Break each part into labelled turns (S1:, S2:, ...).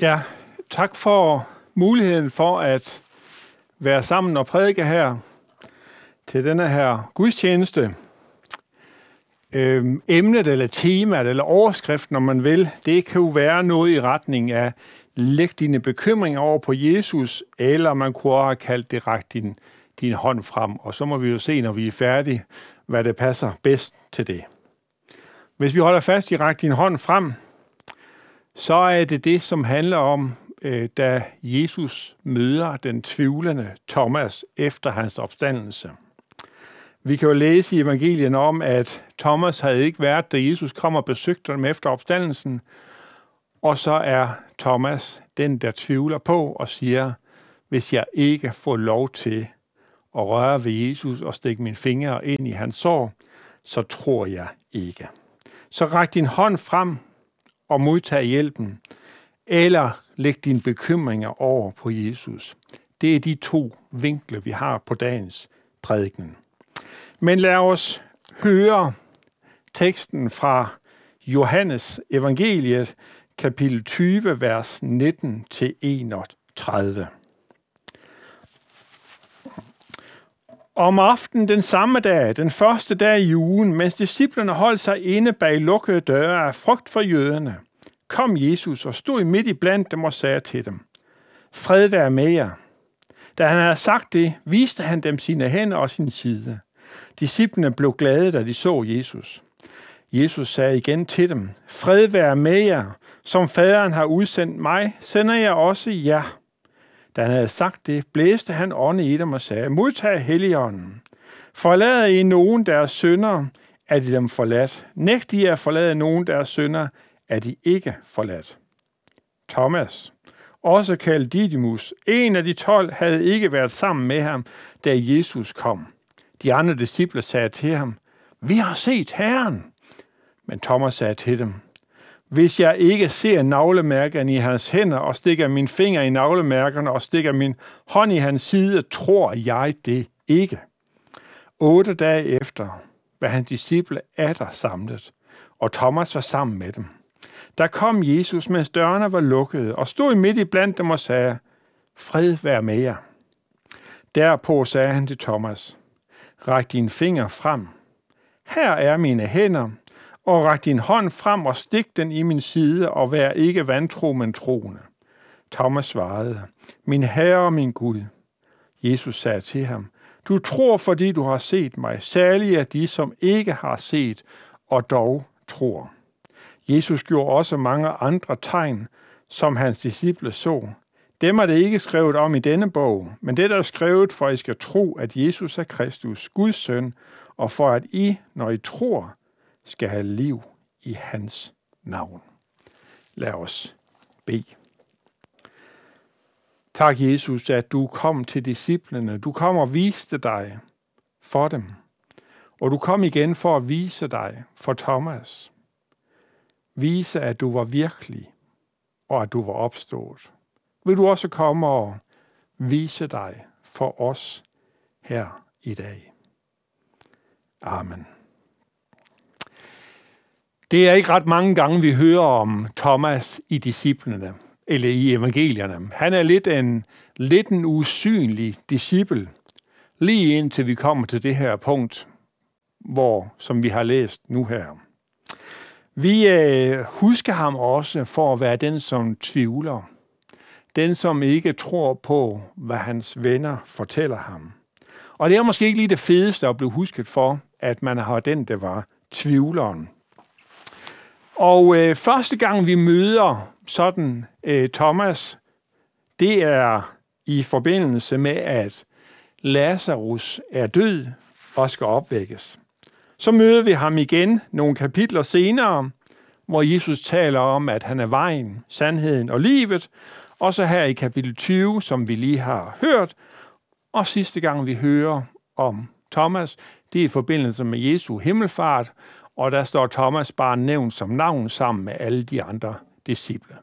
S1: Ja, tak for muligheden for at være sammen og prædike her til denne her gudstjeneste. Øhm, emnet eller temaet eller overskriften, når man vil, det kan jo være noget i retning af læg dine bekymringer over på Jesus, eller man kunne også have kaldt det ræk din, din hånd frem, og så må vi jo se, når vi er færdige, hvad det passer bedst til det. Hvis vi holder fast i ræk din hånd frem, så er det det, som handler om, øh, da Jesus møder den tvivlende Thomas efter hans opstandelse. Vi kan jo læse i evangelien om, at Thomas havde ikke været, da Jesus kom og besøgte dem efter opstandelsen, og så er Thomas den, der tvivler på og siger, hvis jeg ikke får lov til at røre ved Jesus og stikke mine fingre ind i hans sår, så tror jeg ikke. Så ræk din hånd frem og modtage hjælpen, eller læg dine bekymringer over på Jesus. Det er de to vinkler, vi har på dagens prædiken. Men lad os høre teksten fra Johannes evangeliet, kapitel 20, vers 19-31. Om aftenen den samme dag, den første dag i ugen, mens disciplerne holdt sig inde bag lukkede døre af frygt for jøderne, kom Jesus og stod midt i blandt dem og sagde til dem, Fred være med jer. Da han havde sagt det, viste han dem sine hænder og sin side. Disciplene blev glade, da de så Jesus. Jesus sagde igen til dem, Fred være med jer. Som faderen har udsendt mig, sender jeg også jer. Da han havde sagt det, blæste han ånden i dem og sagde, modtag helligånden. Forlader I nogen deres sønder, er de dem forladt. Nægt I at forlade nogen deres sønder, er de ikke forladt. Thomas, også kaldt Didymus, en af de tolv, havde ikke været sammen med ham, da Jesus kom. De andre disciple sagde til ham, vi har set Herren. Men Thomas sagde til dem, hvis jeg ikke ser navlemærkerne i hans hænder og stikker min finger i navlemærkerne og stikker min hånd i hans side, tror jeg det ikke. Otte dage efter var hans disciple atter samlet, og Thomas var sammen med dem. Der kom Jesus, mens dørene var lukkede, og stod midt i blandt dem og sagde, Fred vær med jer. Derpå sagde han til Thomas, Ræk din finger frem. Her er mine hænder, og ræk din hånd frem og stik den i min side, og vær ikke vantro, men troende. Thomas svarede, Min Herre og min Gud. Jesus sagde til ham, Du tror, fordi du har set mig. Særlig er de, som ikke har set, og dog tror. Jesus gjorde også mange andre tegn, som hans disciple så. Dem er det ikke skrevet om i denne bog, men det er skrevet for, at I skal tro, at Jesus er Kristus, Guds søn, og for at I, når I tror, skal have liv i hans navn. Lad os bede. Tak, Jesus, at du kom til disciplene. Du kom og viste dig for dem. Og du kom igen for at vise dig for Thomas. Vise, at du var virkelig, og at du var opstået. Vil du også komme og vise dig for os her i dag. Amen. Det er ikke ret mange gange, vi hører om Thomas i disciplene, eller i evangelierne. Han er lidt en, lidt en usynlig disciple, lige indtil vi kommer til det her punkt, hvor, som vi har læst nu her. Vi øh, husker ham også for at være den, som tvivler. Den, som ikke tror på, hvad hans venner fortæller ham. Og det er måske ikke lige det fedeste at blive husket for, at man har den, der var tvivleren. Og øh, første gang vi møder sådan øh, Thomas, det er i forbindelse med, at Lazarus er død og skal opvækkes. Så møder vi ham igen nogle kapitler senere, hvor Jesus taler om, at han er vejen, sandheden og livet. Og så her i kapitel 20, som vi lige har hørt. Og sidste gang vi hører om Thomas, det er i forbindelse med Jesu himmelfart, og der står Thomas bare nævnt som navn sammen med alle de andre disciple.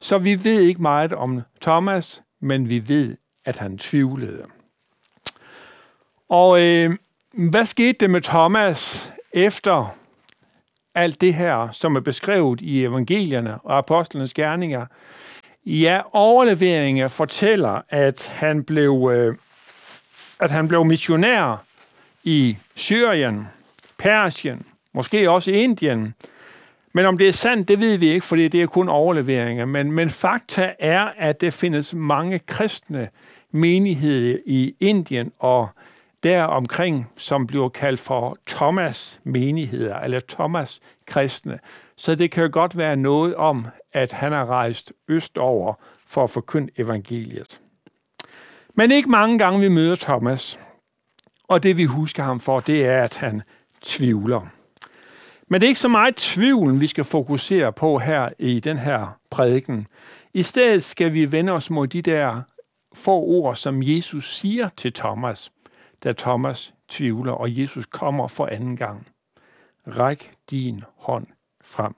S1: Så vi ved ikke meget om Thomas, men vi ved, at han tvivlede. Og øh, hvad skete det med Thomas efter alt det her, som er beskrevet i evangelierne og apostlenes gerninger? Ja, overleveringer fortæller, at han blev, øh, at han blev missionær i Syrien, Persien, måske også Indien. Men om det er sandt, det ved vi ikke, fordi det er kun overleveringer. Men, men fakta er, at der findes mange kristne menigheder i Indien og der omkring, som bliver kaldt for Thomas menigheder, eller Thomas kristne. Så det kan jo godt være noget om, at han har rejst østover for at forkynde evangeliet. Men ikke mange gange vi møder Thomas, og det vi husker ham for, det er, at han tvivler. Men det er ikke så meget tvivlen, vi skal fokusere på her i den her prædiken. I stedet skal vi vende os mod de der få ord, som Jesus siger til Thomas, da Thomas tvivler, og Jesus kommer for anden gang. Ræk din hånd frem.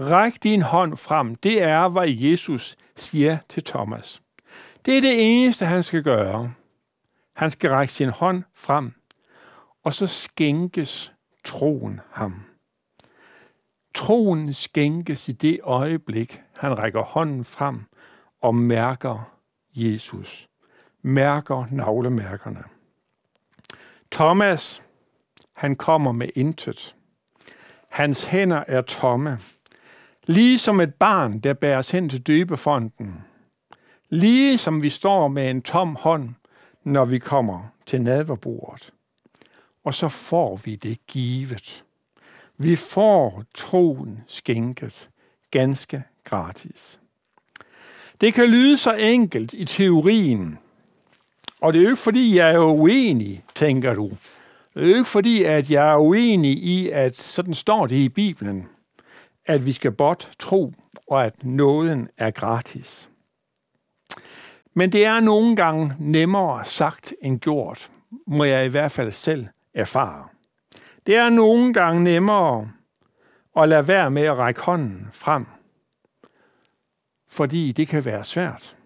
S1: Ræk din hånd frem. Det er, hvad Jesus siger til Thomas. Det er det eneste, han skal gøre. Han skal række sin hånd frem, og så skænkes troen ham. Troen skænkes i det øjeblik, han rækker hånden frem og mærker Jesus. Mærker navlemærkerne. Thomas, han kommer med intet. Hans hænder er tomme. Ligesom et barn, der bæres hen til døbefonden. Ligesom vi står med en tom hånd, når vi kommer til nadverbordet. Og så får vi det givet. Vi får troen skænket ganske gratis. Det kan lyde så enkelt i teorien, og det er jo ikke fordi, jeg er uenig, tænker du. Det er jo ikke fordi, at jeg er uenig i, at sådan står det i Bibelen, at vi skal bot tro, og at nåden er gratis. Men det er nogle gange nemmere sagt end gjort, må jeg i hvert fald selv erfare. Det er nogle gange nemmere at lade være med at række hånden frem, fordi det kan være svært.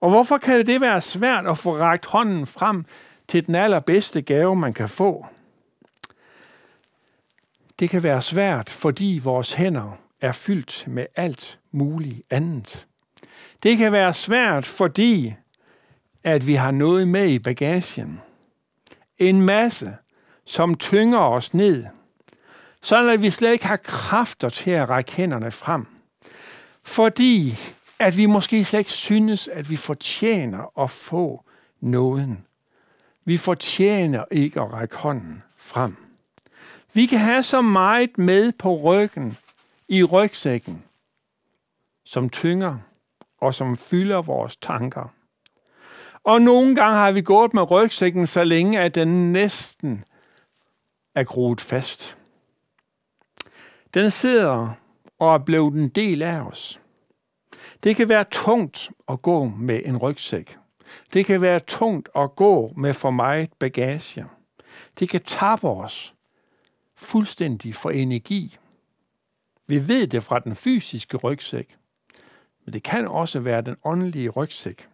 S1: Og hvorfor kan det være svært at få rækt hånden frem til den allerbedste gave, man kan få? Det kan være svært, fordi vores hænder er fyldt med alt muligt andet. Det kan være svært, fordi at vi har noget med i bagagen. En masse, som tynger os ned, så at vi slet ikke har kræfter til at række hænderne frem. Fordi at vi måske slet ikke synes, at vi fortjener at få nåden. Vi fortjener ikke at række hånden frem. Vi kan have så meget med på ryggen, i rygsækken, som tynger og som fylder vores tanker. Og nogle gange har vi gået med rygsækken så længe, at den næsten er groet fast. Den sidder og er blevet en del af os. Det kan være tungt at gå med en rygsæk. Det kan være tungt at gå med for meget bagage. Det kan tappe os fuldstændig for energi. Vi ved det fra den fysiske rygsæk, men det kan også være den åndelige rygsæk.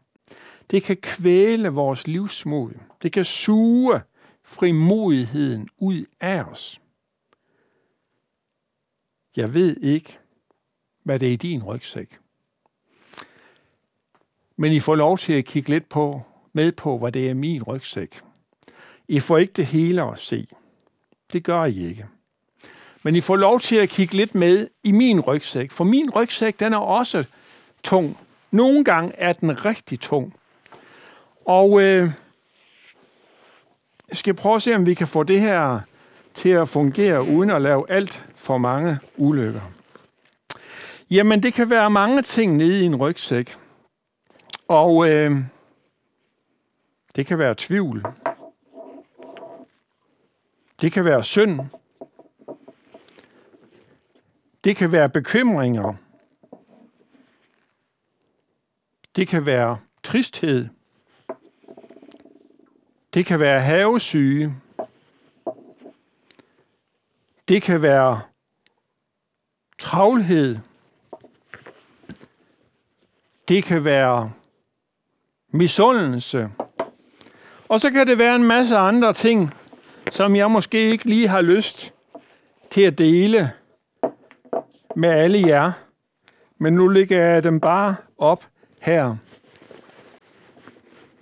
S1: Det kan kvæle vores livsmod. Det kan suge frimodigheden ud af os. Jeg ved ikke, hvad det er i din rygsæk. Men I får lov til at kigge lidt på, med på, hvad det er min rygsæk. I får ikke det hele at se. Det gør I ikke. Men I får lov til at kigge lidt med i min rygsæk, for min rygsæk, den er også tung. Nogle gange er den rigtig tung. Og øh, jeg skal prøve at se, om vi kan få det her til at fungere, uden at lave alt for mange ulykker. Jamen, det kan være mange ting nede i en rygsæk. Og øh, det kan være tvivl. Det kan være synd. Det kan være bekymringer. Det kan være tristhed. Det kan være havesyge. Det kan være travlhed. Det kan være misundelse. Og så kan det være en masse andre ting, som jeg måske ikke lige har lyst til at dele med alle jer. Men nu ligger jeg dem bare op her.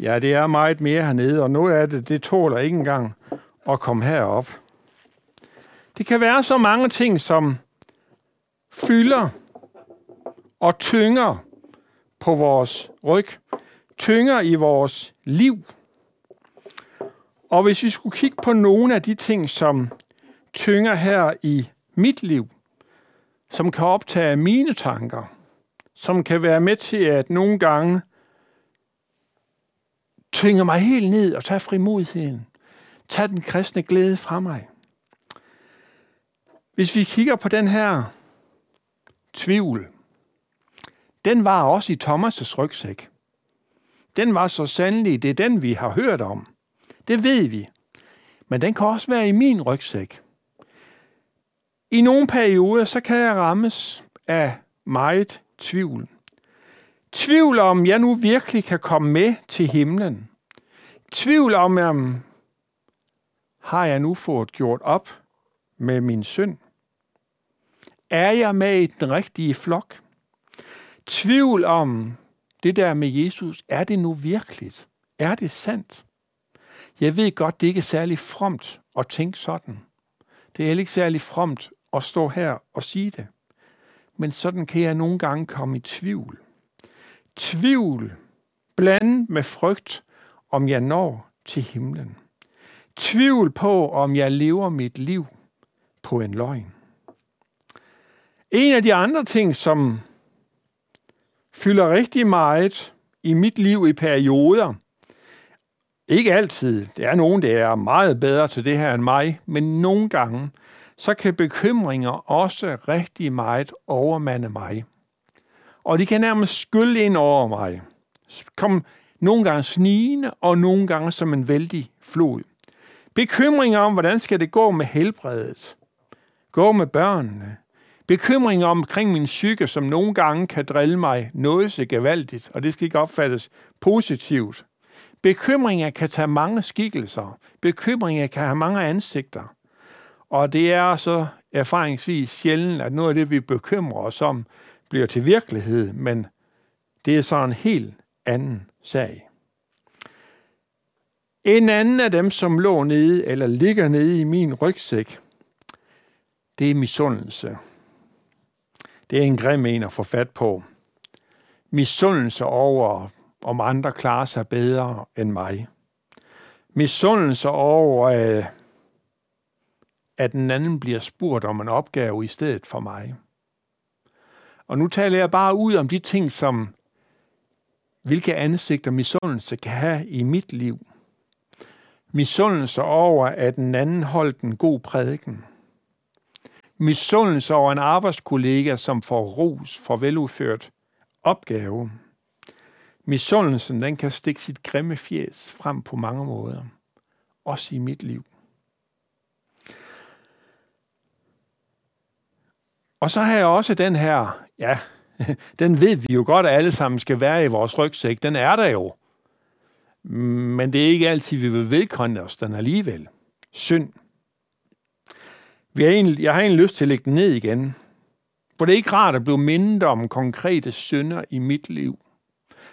S1: Ja, det er meget mere hernede, og noget af det, det tåler ikke engang at komme herop. Det kan være så mange ting, som fylder og tynger på vores ryg, tynger i vores liv. Og hvis vi skulle kigge på nogle af de ting, som tynger her i mit liv, som kan optage mine tanker, som kan være med til at nogle gange tvinger mig helt ned og tager frimodigheden. Tag den kristne glæde fra mig. Hvis vi kigger på den her tvivl, den var også i Thomas' rygsæk. Den var så sandelig, det er den, vi har hørt om. Det ved vi. Men den kan også være i min rygsæk. I nogle perioder, så kan jeg rammes af meget tvivl. Tvivl om, jeg nu virkelig kan komme med til himlen. Tvivl om, om har jeg nu fået gjort op med min synd? Er jeg med i den rigtige flok? Tvivl om det der med Jesus, er det nu virkeligt? Er det sandt? Jeg ved godt, det ikke er særlig fromt at tænke sådan. Det er heller ikke særlig fromt at stå her og sige det. Men sådan kan jeg nogle gange komme i tvivl. Tvivl blandet med frygt, om jeg når til himlen. Tvivl på, om jeg lever mit liv på en løgn. En af de andre ting, som fylder rigtig meget i mit liv i perioder, ikke altid, der er nogen, der er meget bedre til det her end mig, men nogle gange, så kan bekymringer også rigtig meget overmande mig. Og de kan nærmest skylle ind over mig. Kom nogle gange snigende, og nogle gange som en vældig flod. Bekymringer om, hvordan skal det gå med helbredet? Gå med børnene? Bekymringer omkring min psyke, som nogle gange kan drille mig noget så gevaldigt, og det skal ikke opfattes positivt. Bekymringer kan tage mange skikkelser. Bekymringer kan have mange ansigter. Og det er så erfaringsvis sjældent, at noget af det, vi bekymrer os om, bliver til virkelighed, men det er så en helt anden sag. En anden af dem, som lå nede, eller ligger nede i min rygsæk, det er misundelse. Det er en grim en at få fat på. Misundelse over, om andre klarer sig bedre end mig. Misundelse over, øh, at den anden bliver spurgt om en opgave i stedet for mig. Og nu taler jeg bare ud om de ting, som hvilke ansigter misundelse kan have i mit liv. Misundelse over, at den anden holdt en god prædiken. Misundelse over en arbejdskollega, som får ros for veludført opgave. Misundelsen, den kan stikke sit grimme fjes frem på mange måder. Også i mit liv. Og så har jeg også den her, ja, den ved vi jo godt, at alle sammen skal være i vores rygsæk. Den er der jo. Men det er ikke altid, vi vil velkomme os den alligevel. Synd. Vi har egentlig, jeg har egentlig lyst til at lægge den ned igen. For det er ikke rart at blive mindet om konkrete synder i mit liv.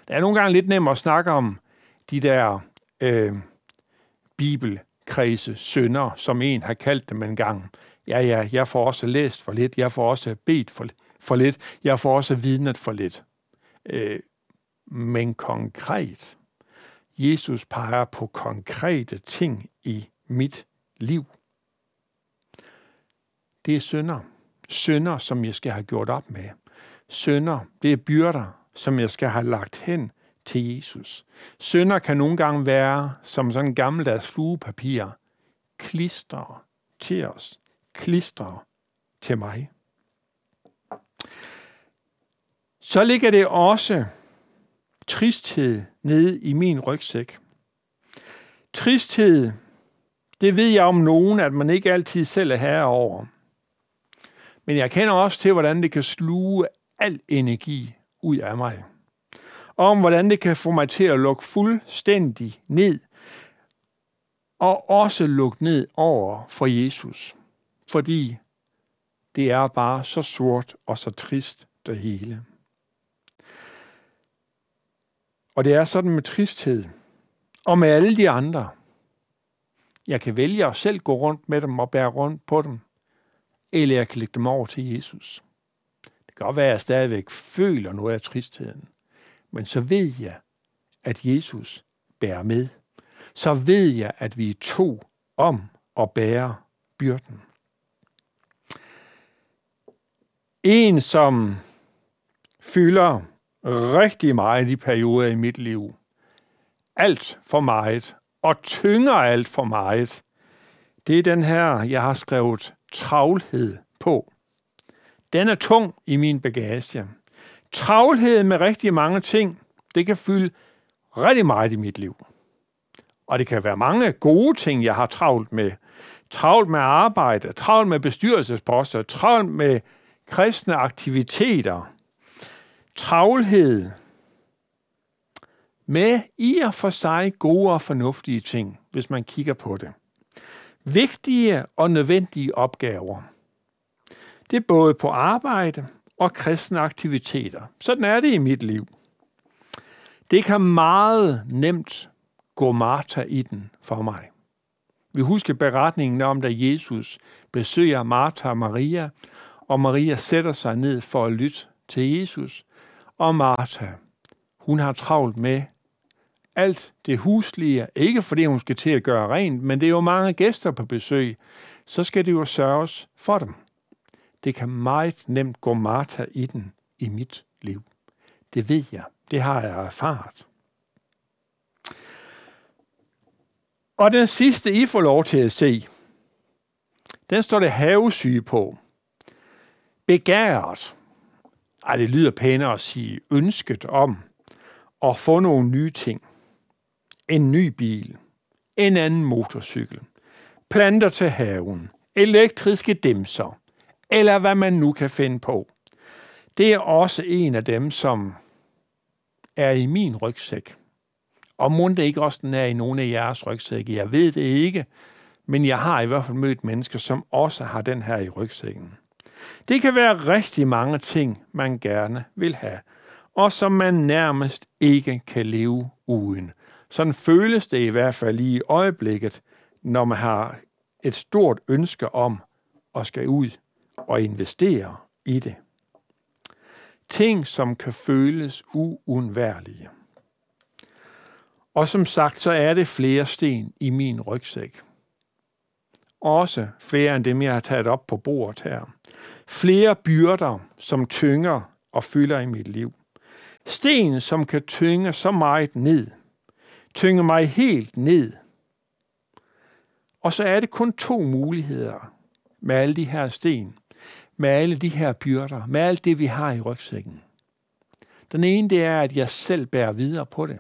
S1: Det er nogle gange lidt nemmere at snakke om de der øh, bibelkredse synder, som en har kaldt dem en gang. Ja, ja, jeg får også læst for lidt, jeg får også bedt for, for lidt, jeg får også vidnet for lidt. Øh, men konkret, Jesus peger på konkrete ting i mit liv. Det er synder. Synder, som jeg skal have gjort op med. Synder, det er byrder, som jeg skal have lagt hen til Jesus. Synder kan nogle gange være som sådan gammeldags fluepapir. Klister til os. Klister til mig. Så ligger det også tristhed nede i min rygsæk. Tristhed, det ved jeg om nogen, at man ikke altid selv er herre over. Men jeg kender også til, hvordan det kan sluge al energi ud af mig. Og om hvordan det kan få mig til at lukke fuldstændig ned. Og også lukke ned over for Jesus. Fordi det er bare så sort og så trist det hele. Og det er sådan med tristhed. Og med alle de andre. Jeg kan vælge at selv gå rundt med dem og bære rundt på dem. Eller jeg kan lægge dem over til Jesus. Det kan godt være, at jeg stadigvæk føler noget af tristheden. Men så ved jeg, at Jesus bærer med. Så ved jeg, at vi er to om at bære byrden. En, som fylder rigtig meget i perioder i mit liv. Alt for meget. Og tynger alt for meget. Det er den her, jeg har skrevet travlhed på. Den er tung i min bagage. Travlhed med rigtig mange ting, det kan fylde rigtig meget i mit liv. Og det kan være mange gode ting, jeg har travlt med. Travlt med arbejde, travlt med bestyrelsesposter, travlt med kristne aktiviteter. Travlhed med i og for sig gode og fornuftige ting, hvis man kigger på det. Vigtige og nødvendige opgaver. Det er både på arbejde og kristne aktiviteter. Sådan er det i mit liv. Det kan meget nemt gå Martha i den for mig. Vi husker beretningen om, da Jesus besøger Martha og Maria, og Maria sætter sig ned for at lytte til Jesus. Og Martha, hun har travlt med alt det huslige, ikke fordi hun skal til at gøre rent, men det er jo mange gæster på besøg, så skal det jo sørges for dem. Det kan meget nemt gå Martha i den i mit liv. Det ved jeg. Det har jeg erfaret. Og den sidste, I får lov til at se, den står det havesyge på. Begæret. Ej, det lyder pænere at sige ønsket om at få nogle nye ting. En ny bil. En anden motorcykel. Planter til haven. Elektriske dimser. Eller hvad man nu kan finde på. Det er også en af dem, som er i min rygsæk. Og må det ikke også den er i nogle af jeres rygsække? Jeg ved det ikke, men jeg har i hvert fald mødt mennesker, som også har den her i rygsækken. Det kan være rigtig mange ting, man gerne vil have, og som man nærmest ikke kan leve uden. Sådan føles det i hvert fald i øjeblikket, når man har et stort ønske om at skal ud og investere i det. Ting, som kan føles uundværlige. Og som sagt, så er det flere sten i min rygsæk. Også flere end dem, jeg har taget op på bordet her. Flere byrder, som tynger og fylder i mit liv. Sten, som kan tynge så meget ned. Tynge mig helt ned. Og så er det kun to muligheder med alle de her sten, med alle de her byrder, med alt det, vi har i rygsækken. Den ene, det er, at jeg selv bærer videre på det.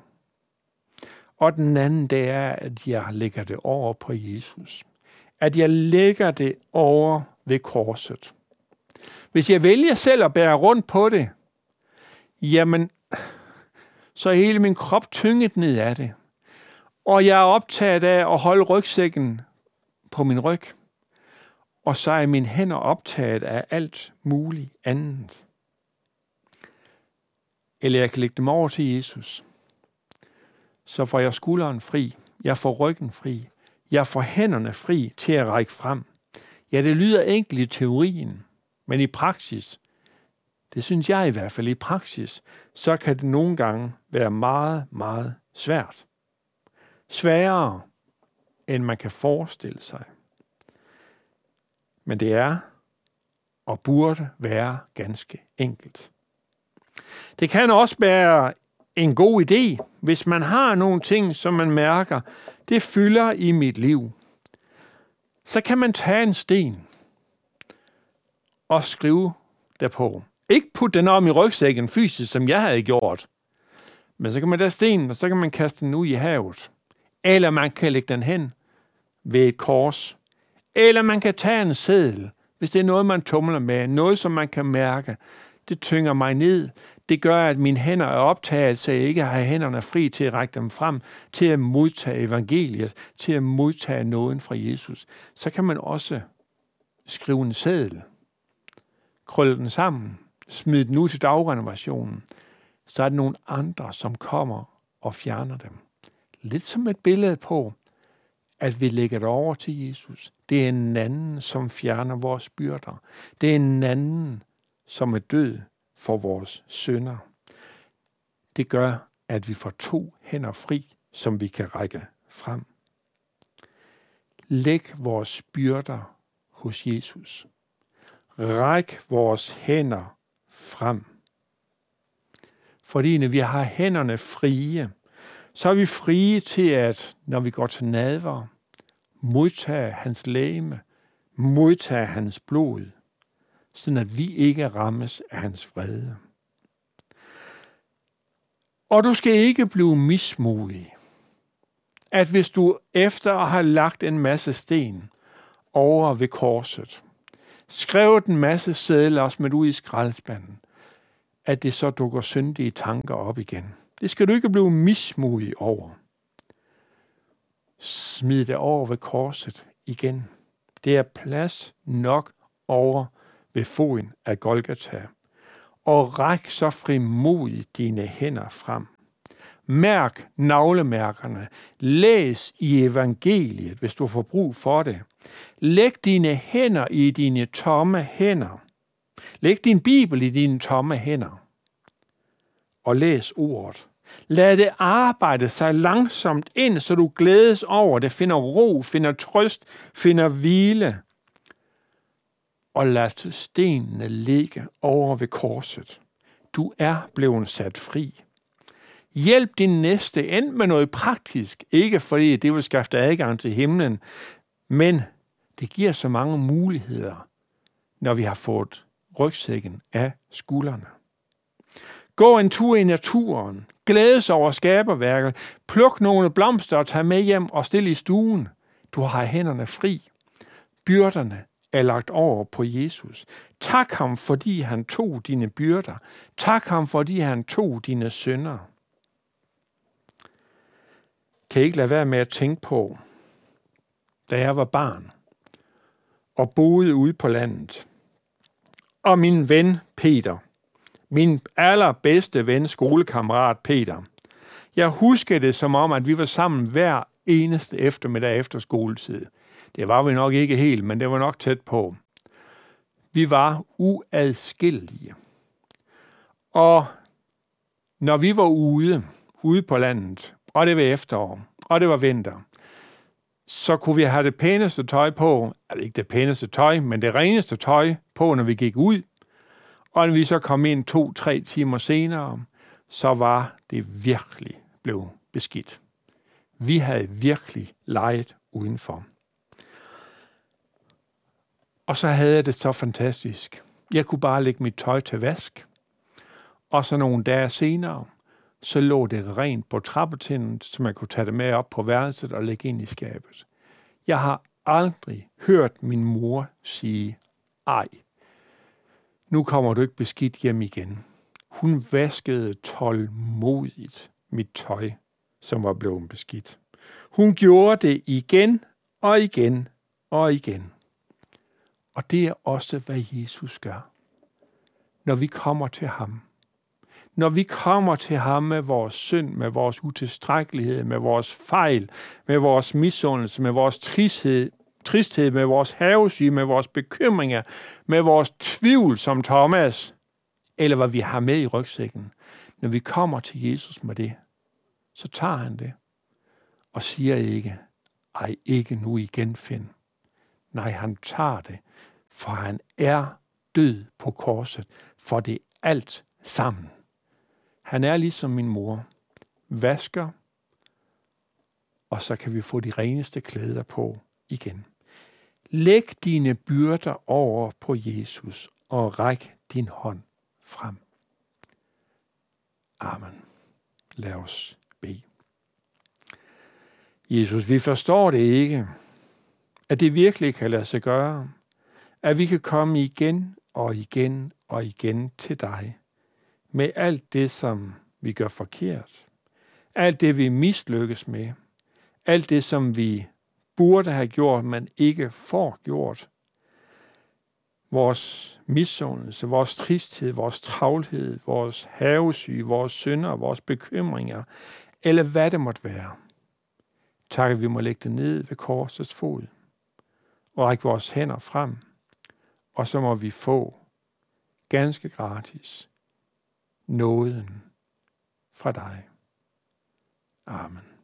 S1: Og den anden, det er, at jeg lægger det over på Jesus. At jeg lægger det over ved korset. Hvis jeg vælger selv at bære rundt på det, jamen, så er hele min krop tynget ned af det. Og jeg er optaget af at holde rygsækken på min ryg. Og så er mine hænder optaget af alt muligt andet. Eller jeg kan lægge dem over til Jesus så får jeg skulderen fri, jeg får ryggen fri, jeg får hænderne fri til at række frem. Ja, det lyder enkelt i teorien, men i praksis, det synes jeg i hvert fald i praksis, så kan det nogle gange være meget, meget svært. Sværere, end man kan forestille sig. Men det er og burde være ganske enkelt. Det kan også være en god idé, hvis man har nogle ting, som man mærker, det fylder i mit liv. Så kan man tage en sten og skrive derpå. Ikke putte den om i rygsækken fysisk, som jeg havde gjort. Men så kan man tage stenen, og så kan man kaste den ud i havet. Eller man kan lægge den hen ved et kors. Eller man kan tage en seddel, hvis det er noget, man tumler med. Noget, som man kan mærke. Det tynger mig ned det gør, at mine hænder er optaget, så jeg ikke har hænderne fri til at række dem frem, til at modtage evangeliet, til at modtage nåden fra Jesus. Så kan man også skrive en seddel, krølle den sammen, smide den ud til dagrenovationen, så er der nogle andre, som kommer og fjerner dem. Lidt som et billede på, at vi lægger det over til Jesus. Det er en anden, som fjerner vores byrder. Det er en anden, som er død for vores synder. Det gør, at vi får to hænder fri, som vi kan række frem. Læg vores byrder hos Jesus. Ræk vores hænder frem. Fordi når vi har hænderne frie, så er vi frie til at, når vi går til nadver, modtage hans læme, modtage hans blod, sådan at vi ikke rammes af hans vrede. Og du skal ikke blive mismodig, at hvis du efter at have lagt en masse sten over ved korset, skrevet en masse sædler og smidt ud i skraldespanden, at det så dukker syndige tanker op igen. Det skal du ikke blive mismodig over. Smid det over ved korset igen. Det er plads nok over ved foden af Golgata. Og ræk så frimodigt dine hænder frem. Mærk navlemærkerne. Læs i evangeliet, hvis du får brug for det. Læg dine hænder i dine tomme hænder. Læg din bibel i dine tomme hænder. Og læs ordet. Lad det arbejde sig langsomt ind, så du glædes over det, finder ro, finder trøst, finder hvile. Og ladt stenene ligge over ved korset. Du er blevet sat fri. Hjælp din næste end med noget praktisk, ikke fordi det vil skaffe dig adgang til himlen, men det giver så mange muligheder, når vi har fået rygsækken af skuldrene. Gå en tur i naturen. Glædes over skaberværket. Pluk nogle blomster og tag med hjem og stille i stuen. Du har hænderne fri. Byrderne er lagt over på Jesus. Tak ham, fordi han tog dine byrder. Tak ham, fordi han tog dine synder. Kan I ikke lade være med at tænke på, da jeg var barn og boede ude på landet, og min ven Peter, min allerbedste ven, skolekammerat Peter. Jeg husker det som om, at vi var sammen hver eneste eftermiddag efter skoletid. Det var vi nok ikke helt, men det var nok tæt på. Vi var uadskillelige. Og når vi var ude, ude på landet, og det var efterår, og det var vinter, så kunne vi have det pæneste tøj på, altså ikke det pæneste tøj, men det reneste tøj på, når vi gik ud. Og når vi så kom ind to-tre timer senere, så var det virkelig blevet beskidt. Vi havde virkelig leget udenfor. Og så havde jeg det så fantastisk. Jeg kunne bare lægge mit tøj til vask. Og så nogle dage senere, så lå det rent på trappetinden, så man kunne tage det med op på værelset og lægge ind i skabet. Jeg har aldrig hørt min mor sige ej nu kommer du ikke beskidt hjem igen. Hun vaskede tålmodigt mit tøj, som var blevet beskidt. Hun gjorde det igen og igen og igen. Og det er også, hvad Jesus gør, når vi kommer til ham. Når vi kommer til ham med vores synd, med vores utilstrækkelighed, med vores fejl, med vores misundelse, med vores tristhed, tristhed, med vores havesyge, med vores bekymringer, med vores tvivl som Thomas, eller hvad vi har med i rygsækken. Når vi kommer til Jesus med det, så tager han det og siger ikke, ej, ikke nu igen, find. Nej, han tager det, for han er død på korset, for det alt sammen. Han er ligesom min mor, vasker, og så kan vi få de reneste klæder på igen. Læg dine byrder over på Jesus og ræk din hånd frem. Amen. Lad os bede. Jesus, vi forstår det ikke, at det virkelig kan lade sig gøre, at vi kan komme igen og igen og igen til dig med alt det, som vi gør forkert, alt det, vi mislykkes med, alt det, som vi burde have gjort, men ikke får gjort. Vores misundelse, vores tristhed, vores travlhed, vores havesyge, vores synder, vores bekymringer, eller hvad det måtte være. Tak, at vi må lægge det ned ved korsets fod og række vores hænder frem, og så må vi få ganske gratis nåden fra dig. Amen.